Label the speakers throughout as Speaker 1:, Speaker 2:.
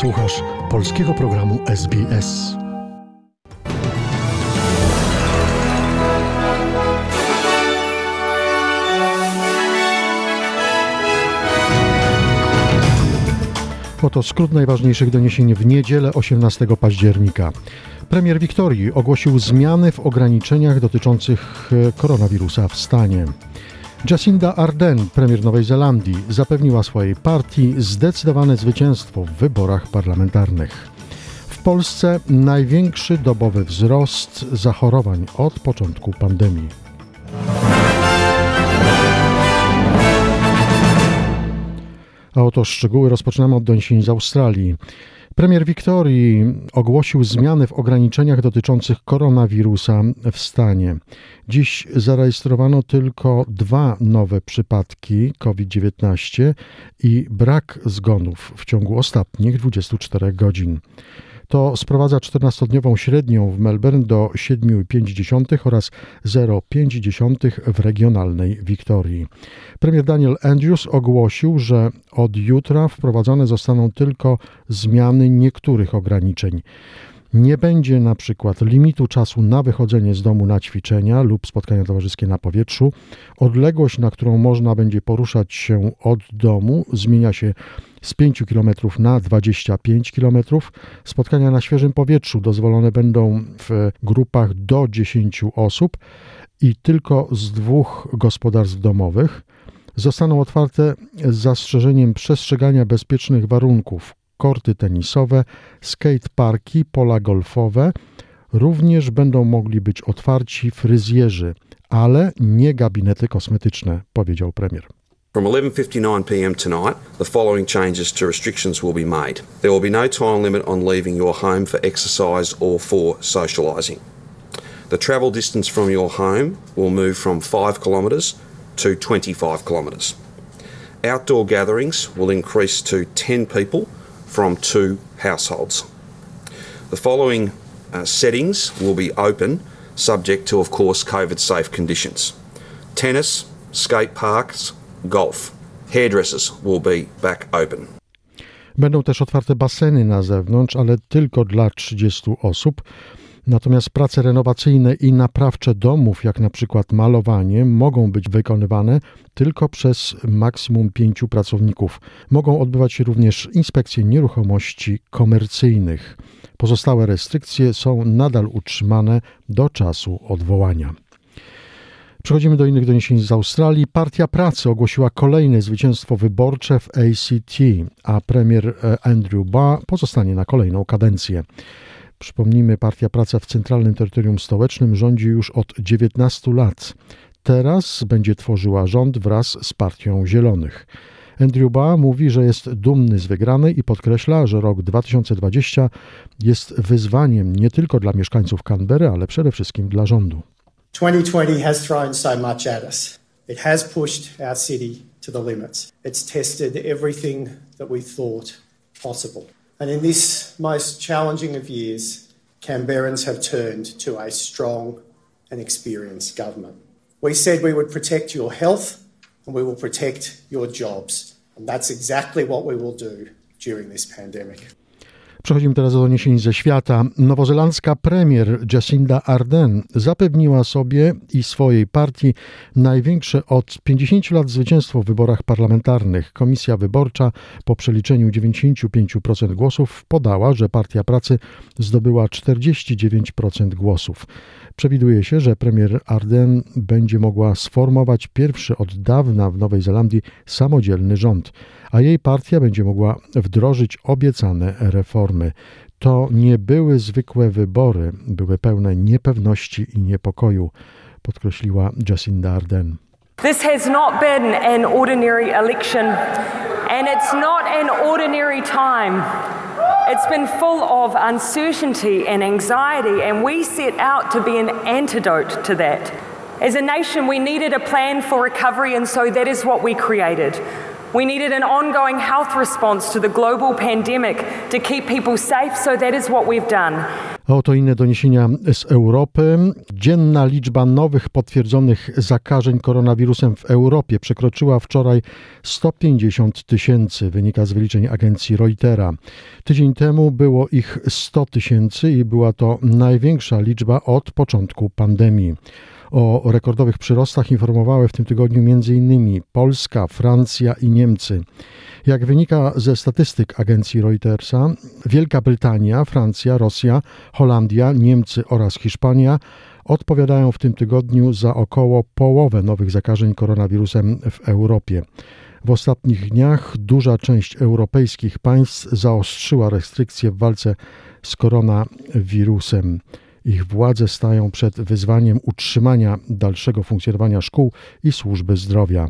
Speaker 1: Słuchasz polskiego programu SBS. Oto skrót najważniejszych doniesień w niedzielę 18 października. Premier Wiktorii ogłosił zmiany w ograniczeniach dotyczących e, koronawirusa w stanie. Jacinda Ardern, premier Nowej Zelandii, zapewniła swojej partii zdecydowane zwycięstwo w wyborach parlamentarnych. W Polsce największy dobowy wzrost zachorowań od początku pandemii. A oto szczegóły rozpoczynamy od doniesień z Australii. Premier Wiktorii ogłosił zmiany w ograniczeniach dotyczących koronawirusa w stanie. Dziś zarejestrowano tylko dwa nowe przypadki COVID-19 i brak zgonów w ciągu ostatnich 24 godzin. To sprowadza 14-dniową średnią w Melbourne do 7,5 oraz 0,5 w regionalnej Wiktorii. Premier Daniel Andrews ogłosił, że od jutra wprowadzone zostaną tylko zmiany niektórych ograniczeń. Nie będzie na przykład limitu czasu na wychodzenie z domu na ćwiczenia lub spotkania towarzyskie na powietrzu. Odległość, na którą można będzie poruszać się od domu, zmienia się z 5 km na 25 km. Spotkania na świeżym powietrzu dozwolone będą w grupach do 10 osób i tylko z dwóch gospodarstw domowych. Zostaną otwarte z zastrzeżeniem przestrzegania bezpiecznych warunków korty tenisowe, skateparki, pola golfowe. Również będą mogli być otwarci fryzjerzy, ale nie gabinety kosmetyczne, powiedział premier.
Speaker 2: From 11:59 p.m. tonight, the following changes to restrictions will be made. There will be no time limit on leaving your home for exercise or for socialising. The travel distance from your home will move from 5 kilometres to 25 kilometres. Outdoor gatherings will increase to 10 people from two households. The following uh, settings will be open, subject to, of course, COVID safe conditions tennis, skate parks, golf. Hairdressers will be back open.
Speaker 1: Będą też otwarte baseny na zewnątrz, ale tylko dla 30 osób. Natomiast prace renowacyjne i naprawcze domów, jak na przykład malowanie, mogą być wykonywane tylko przez maksimum pięciu pracowników. Mogą odbywać się również inspekcje nieruchomości komercyjnych. Pozostałe restrykcje są nadal utrzymane do czasu odwołania. Przechodzimy do innych doniesień z Australii. Partia Pracy ogłosiła kolejne zwycięstwo wyborcze w ACT, a premier e, Andrew Barr pozostanie na kolejną kadencję. Przypomnijmy, Partia Praca w Centralnym Terytorium Stołecznym rządzi już od 19 lat. Teraz będzie tworzyła rząd wraz z Partią Zielonych. Andrew Ba mówi, że jest dumny z wygranej i podkreśla, że rok 2020 jest wyzwaniem nie tylko dla mieszkańców Canberry, ale przede wszystkim dla rządu.
Speaker 3: 2020 has thrown so much at us. It has pushed our city to the limits. It's tested everything that we thought possible. And in this most challenging of years, Canberrans have turned to a strong and experienced government. We said we would protect your health and we will protect your jobs. And that's exactly what we will do during this pandemic.
Speaker 1: Przechodzimy teraz do doniesień ze świata. Nowozelandzka premier Jacinda Ardern zapewniła sobie i swojej partii największe od 50 lat zwycięstwo w wyborach parlamentarnych. Komisja wyborcza po przeliczeniu 95% głosów podała, że Partia Pracy zdobyła 49% głosów. Przewiduje się, że premier Ardern będzie mogła sformować pierwszy od dawna w Nowej Zelandii samodzielny rząd, a jej partia będzie mogła wdrożyć obiecane reformy. To nie były zwykłe wybory, były pełne niepewności i niepokoju, podkreśliła Jacinda Ardern.
Speaker 4: This has not been an ordinary election, and it's not an ordinary time. It's been full of uncertainty and anxiety, and we set out to be an antidote to that. As a nation, we needed a plan for recovery, and so that is what we created. We needed an ongoing health response to the global pandemic to keep people safe, so that is what we've done.
Speaker 1: A oto inne doniesienia z Europy. Dzienna liczba nowych potwierdzonych zakażeń koronawirusem w Europie przekroczyła wczoraj 150 tysięcy, wynika z wyliczeń agencji Reutera. Tydzień temu było ich 100 tysięcy i była to największa liczba od początku pandemii. O rekordowych przyrostach informowały w tym tygodniu m.in. Polska, Francja i Niemcy. Jak wynika ze statystyk agencji Reutersa, Wielka Brytania, Francja, Rosja, Holandia, Niemcy oraz Hiszpania odpowiadają w tym tygodniu za około połowę nowych zakażeń koronawirusem w Europie. W ostatnich dniach duża część europejskich państw zaostrzyła restrykcje w walce z koronawirusem. Ich władze stają przed wyzwaniem utrzymania dalszego funkcjonowania szkół i służby zdrowia.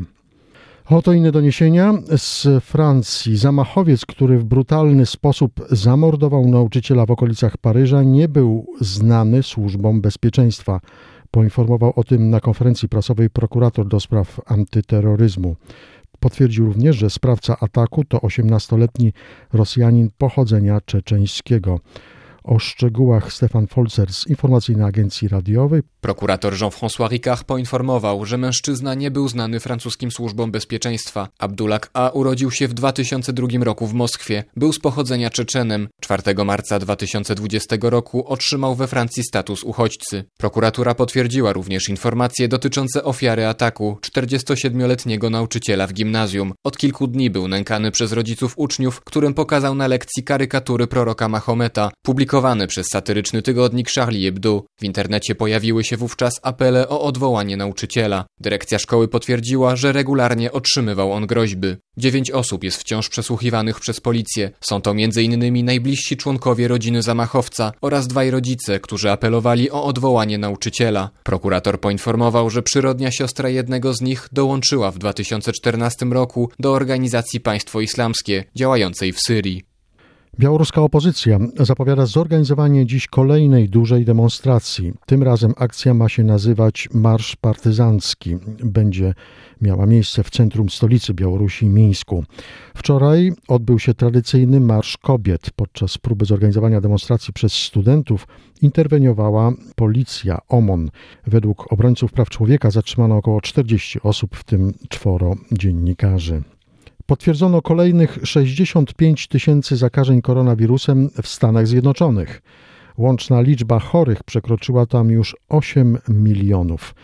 Speaker 1: Oto inne doniesienia z Francji. Zamachowiec, który w brutalny sposób zamordował nauczyciela w okolicach Paryża, nie był znany służbom bezpieczeństwa. Poinformował o tym na konferencji prasowej prokurator do spraw antyterroryzmu. Potwierdził również, że sprawca ataku to 18-letni Rosjanin pochodzenia czeczeńskiego. O szczegółach Stefan Folzer z Informacyjnej Agencji Radiowej.
Speaker 5: Prokurator Jean-François Ricard poinformował, że mężczyzna nie był znany francuskim służbom bezpieczeństwa. Abdulak A. urodził się w 2002 roku w Moskwie. Był z pochodzenia Czeczenem. 4 marca 2020 roku otrzymał we Francji status uchodźcy. Prokuratura potwierdziła również informacje dotyczące ofiary ataku 47-letniego nauczyciela w gimnazjum. Od kilku dni był nękany przez rodziców uczniów, którym pokazał na lekcji karykatury proroka Mahometa. Publikował Przez satyryczny tygodnik Charlie Hebdo. W internecie pojawiły się wówczas apele o odwołanie nauczyciela. Dyrekcja szkoły potwierdziła, że regularnie otrzymywał on groźby. Dziewięć osób jest wciąż przesłuchiwanych przez policję. Są to m.in. najbliżsi członkowie rodziny zamachowca oraz dwaj rodzice, którzy apelowali o odwołanie nauczyciela. Prokurator poinformował, że przyrodnia siostra jednego z nich dołączyła w 2014 roku do organizacji Państwo Islamskie działającej w Syrii.
Speaker 1: Białoruska opozycja zapowiada zorganizowanie dziś kolejnej dużej demonstracji. Tym razem akcja ma się nazywać Marsz Partyzancki. Będzie miała miejsce w centrum stolicy Białorusi, Mińsku. Wczoraj odbył się tradycyjny Marsz Kobiet. Podczas próby zorganizowania demonstracji przez studentów interweniowała policja OMON. Według obrońców praw człowieka zatrzymano około 40 osób, w tym czworo dziennikarzy. Potwierdzono kolejnych 65 tysięcy zakażeń koronawirusem w Stanach Zjednoczonych. Łączna liczba chorych przekroczyła tam już 8 milionów.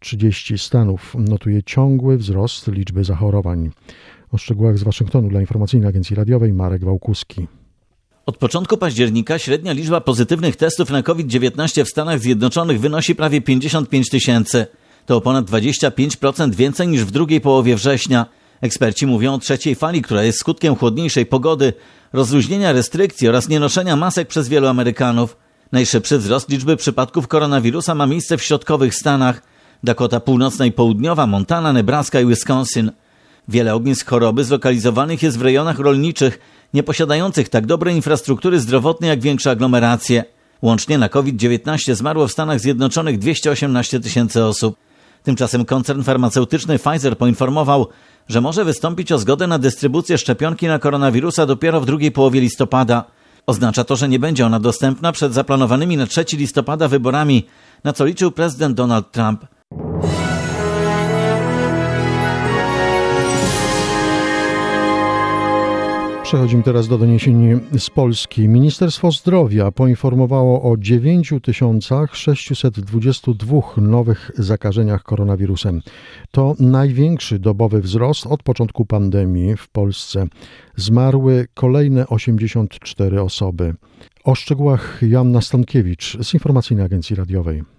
Speaker 1: 30 stanów notuje ciągły wzrost liczby zachorowań. O szczegółach z Waszyngtonu dla Informacyjnej Agencji Radiowej Marek Wałkuski.
Speaker 6: Od początku października średnia liczba pozytywnych testów na COVID-19 w Stanach Zjednoczonych wynosi prawie 55 tysięcy. To o ponad 25% więcej niż w drugiej połowie września. Eksperci mówią o trzeciej fali, która jest skutkiem chłodniejszej pogody, rozluźnienia restrykcji oraz nienoszenia masek przez wielu Amerykanów. Najszybszy wzrost liczby przypadków koronawirusa ma miejsce w środkowych Stanach. Dakota Północna i Południowa, Montana, Nebraska i Wisconsin. Wiele ognisk choroby zlokalizowanych jest w rejonach rolniczych, nieposiadających tak dobrej infrastruktury zdrowotnej jak większe aglomeracje. Łącznie na COVID-19 zmarło w Stanach Zjednoczonych 218 tysięcy osób. Tymczasem koncern farmaceutyczny Pfizer poinformował, że może wystąpić o zgodę na dystrybucję szczepionki na koronawirusa dopiero w drugiej połowie listopada. Oznacza to, że nie będzie ona dostępna przed zaplanowanymi na 3 listopada wyborami, na co liczył prezydent Donald Trump.
Speaker 1: Przechodzimy teraz do doniesień z Polski. Ministerstwo Zdrowia poinformowało o 9622 nowych zakażeniach koronawirusem. To największy dobowy wzrost od początku pandemii w Polsce. Zmarły kolejne 84 osoby. O szczegółach Joanna Stankiewicz z Informacyjnej Agencji Radiowej.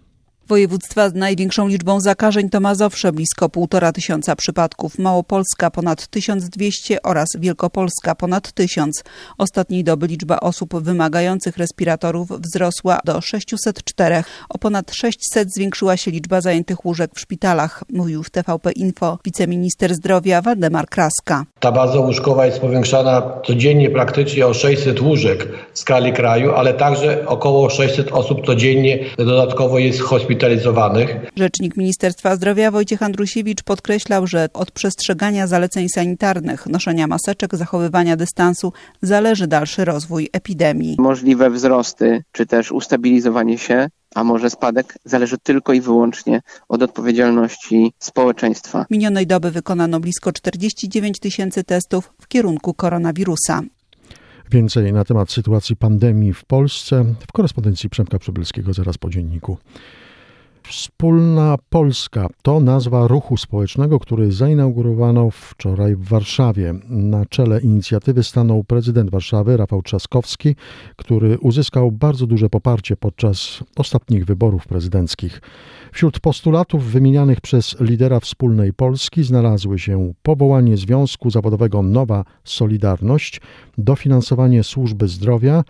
Speaker 7: Województwa z największą liczbą zakażeń to Mazowsze, blisko 1,5 tysiąca przypadków, Małopolska ponad 1200 oraz Wielkopolska ponad 1000. Ostatniej doby liczba osób wymagających respiratorów wzrosła do 604. O ponad 600 zwiększyła się liczba zajętych łóżek w szpitalach, mówił w TVP Info wiceminister zdrowia Waldemar Kraska.
Speaker 8: Ta baza łóżkowa jest powiększana codziennie praktycznie o 600 łóżek w skali kraju, ale także około 600 osób codziennie dodatkowo jest hospitalizowanych hospitalizowanych.
Speaker 7: Rzecznik Ministerstwa Zdrowia Wojciech Andrusiewicz podkreślał, że od przestrzegania zaleceń sanitarnych, noszenia maseczek, zachowywania dystansu zależy dalszy rozwój epidemii.
Speaker 9: Możliwe wzrosty czy też ustabilizowanie się a może spadek zależy tylko i wyłącznie od odpowiedzialności społeczeństwa.
Speaker 7: Minionej doby wykonano blisko 49 tysięcy testów w kierunku koronawirusa.
Speaker 1: Więcej na temat sytuacji pandemii w Polsce w korespondencji Przemka Przybylskiego zaraz po dzienniku. Wspólna Polska to nazwa ruchu społecznego, który zainaugurowano wczoraj w Warszawie. Na czele inicjatywy stanął prezydent Warszawy Rafał Trzaskowski, który uzyskał bardzo duże poparcie podczas ostatnich wyborów prezydenckich. Wśród postulatów wymienianych przez lidera Wspólnej Polski znalazły się powołanie Związku Zawodowego Nowa Solidarność, dofinansowanie służby zdrowia,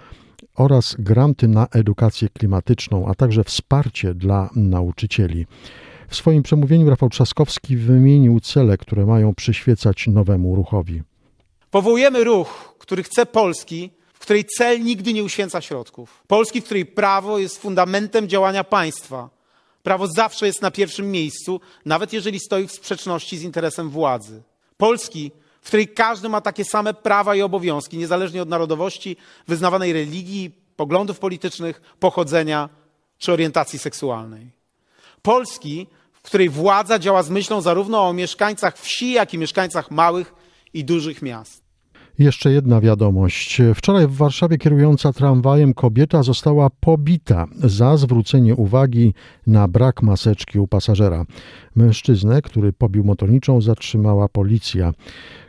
Speaker 1: oraz granty na edukację klimatyczną, a także wsparcie dla nauczycieli. W swoim przemówieniu Rafał Trzaskowski wymienił cele, które mają przyświecać nowemu ruchowi.
Speaker 10: Powołujemy ruch, który chce Polski, w której cel nigdy nie uświęca środków. Polski, w której prawo jest fundamentem działania państwa. Prawo zawsze jest na pierwszym miejscu, nawet jeżeli stoi w sprzeczności z interesem władzy. Polski, w której każdy ma takie same prawa i obowiązki, niezależnie od narodowości, wyznawanej religii, poglądów politycznych, pochodzenia czy orientacji seksualnej. Polski, w której władza działa z myślą zarówno o mieszkańcach wsi, jak i mieszkańcach małych i dużych miast.
Speaker 1: Jeszcze jedna wiadomość. Wczoraj w Warszawie kierująca tramwajem kobieta została pobita za zwrócenie uwagi na brak maseczki u pasażera. Mężczyznę, który pobił motorniczą, zatrzymała policja.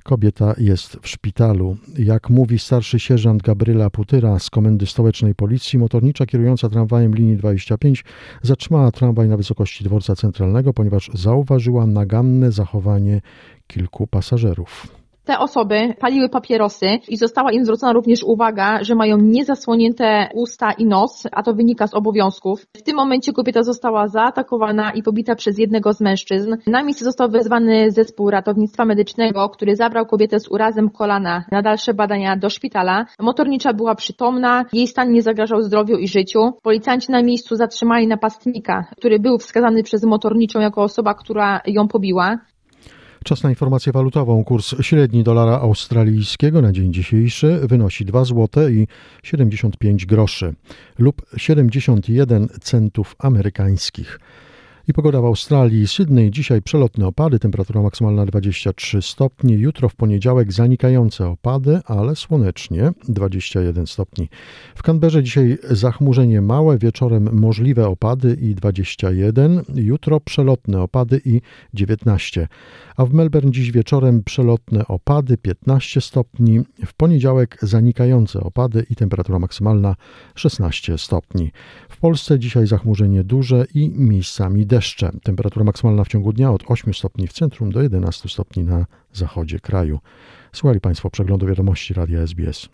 Speaker 1: Kobieta jest w szpitalu. Jak mówi starszy sierżant Gabryla Putyra z Komendy Stołecznej Policji, motornicza kierująca tramwajem linii 25 zatrzymała tramwaj na wysokości dworca centralnego, ponieważ zauważyła naganne zachowanie kilku pasażerów.
Speaker 11: Te osoby paliły papierosy i została im zwrócona również uwaga, że mają niezasłonięte usta i nos, a to wynika z obowiązków. W tym momencie kobieta została zaatakowana i pobita przez jednego z mężczyzn. Na miejsce został wezwany zespół ratownictwa medycznego, który zabrał kobietę z urazem kolana na dalsze badania do szpitala. Motornicza była przytomna, jej stan nie zagrażał zdrowiu i życiu. Policjanci na miejscu zatrzymali napastnika, który był wskazany przez motorniczą jako osoba, która ją pobiła.
Speaker 1: Czas na informację walutową. Kurs średni dolara australijskiego na dzień dzisiejszy wynosi 2 zł i 75 groszy lub 71 centów amerykańskich. I pogoda w Australii. Sydney dzisiaj przelotne opady, temperatura maksymalna 23 stopni. Jutro w poniedziałek zanikające opady, ale słonecznie 21 stopni. W Canberrze dzisiaj zachmurzenie małe, wieczorem możliwe opady i 21. Jutro przelotne opady i 19. A w Melbourne dziś wieczorem przelotne opady 15 stopni. W poniedziałek zanikające opady i temperatura maksymalna 16 stopni. W Polsce dzisiaj zachmurzenie duże i miejscami deszcze. Temperatura maksymalna w ciągu dnia od 8 stopni w centrum do 11 stopni na zachodzie kraju. Słuchali Państwo przeglądu wiadomości Radia SBS.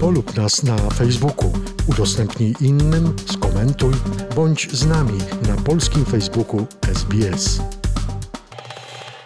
Speaker 1: Polub nas na Facebooku, udostępnij innym, skomentuj, bądź z nami na polskim Facebooku SBS.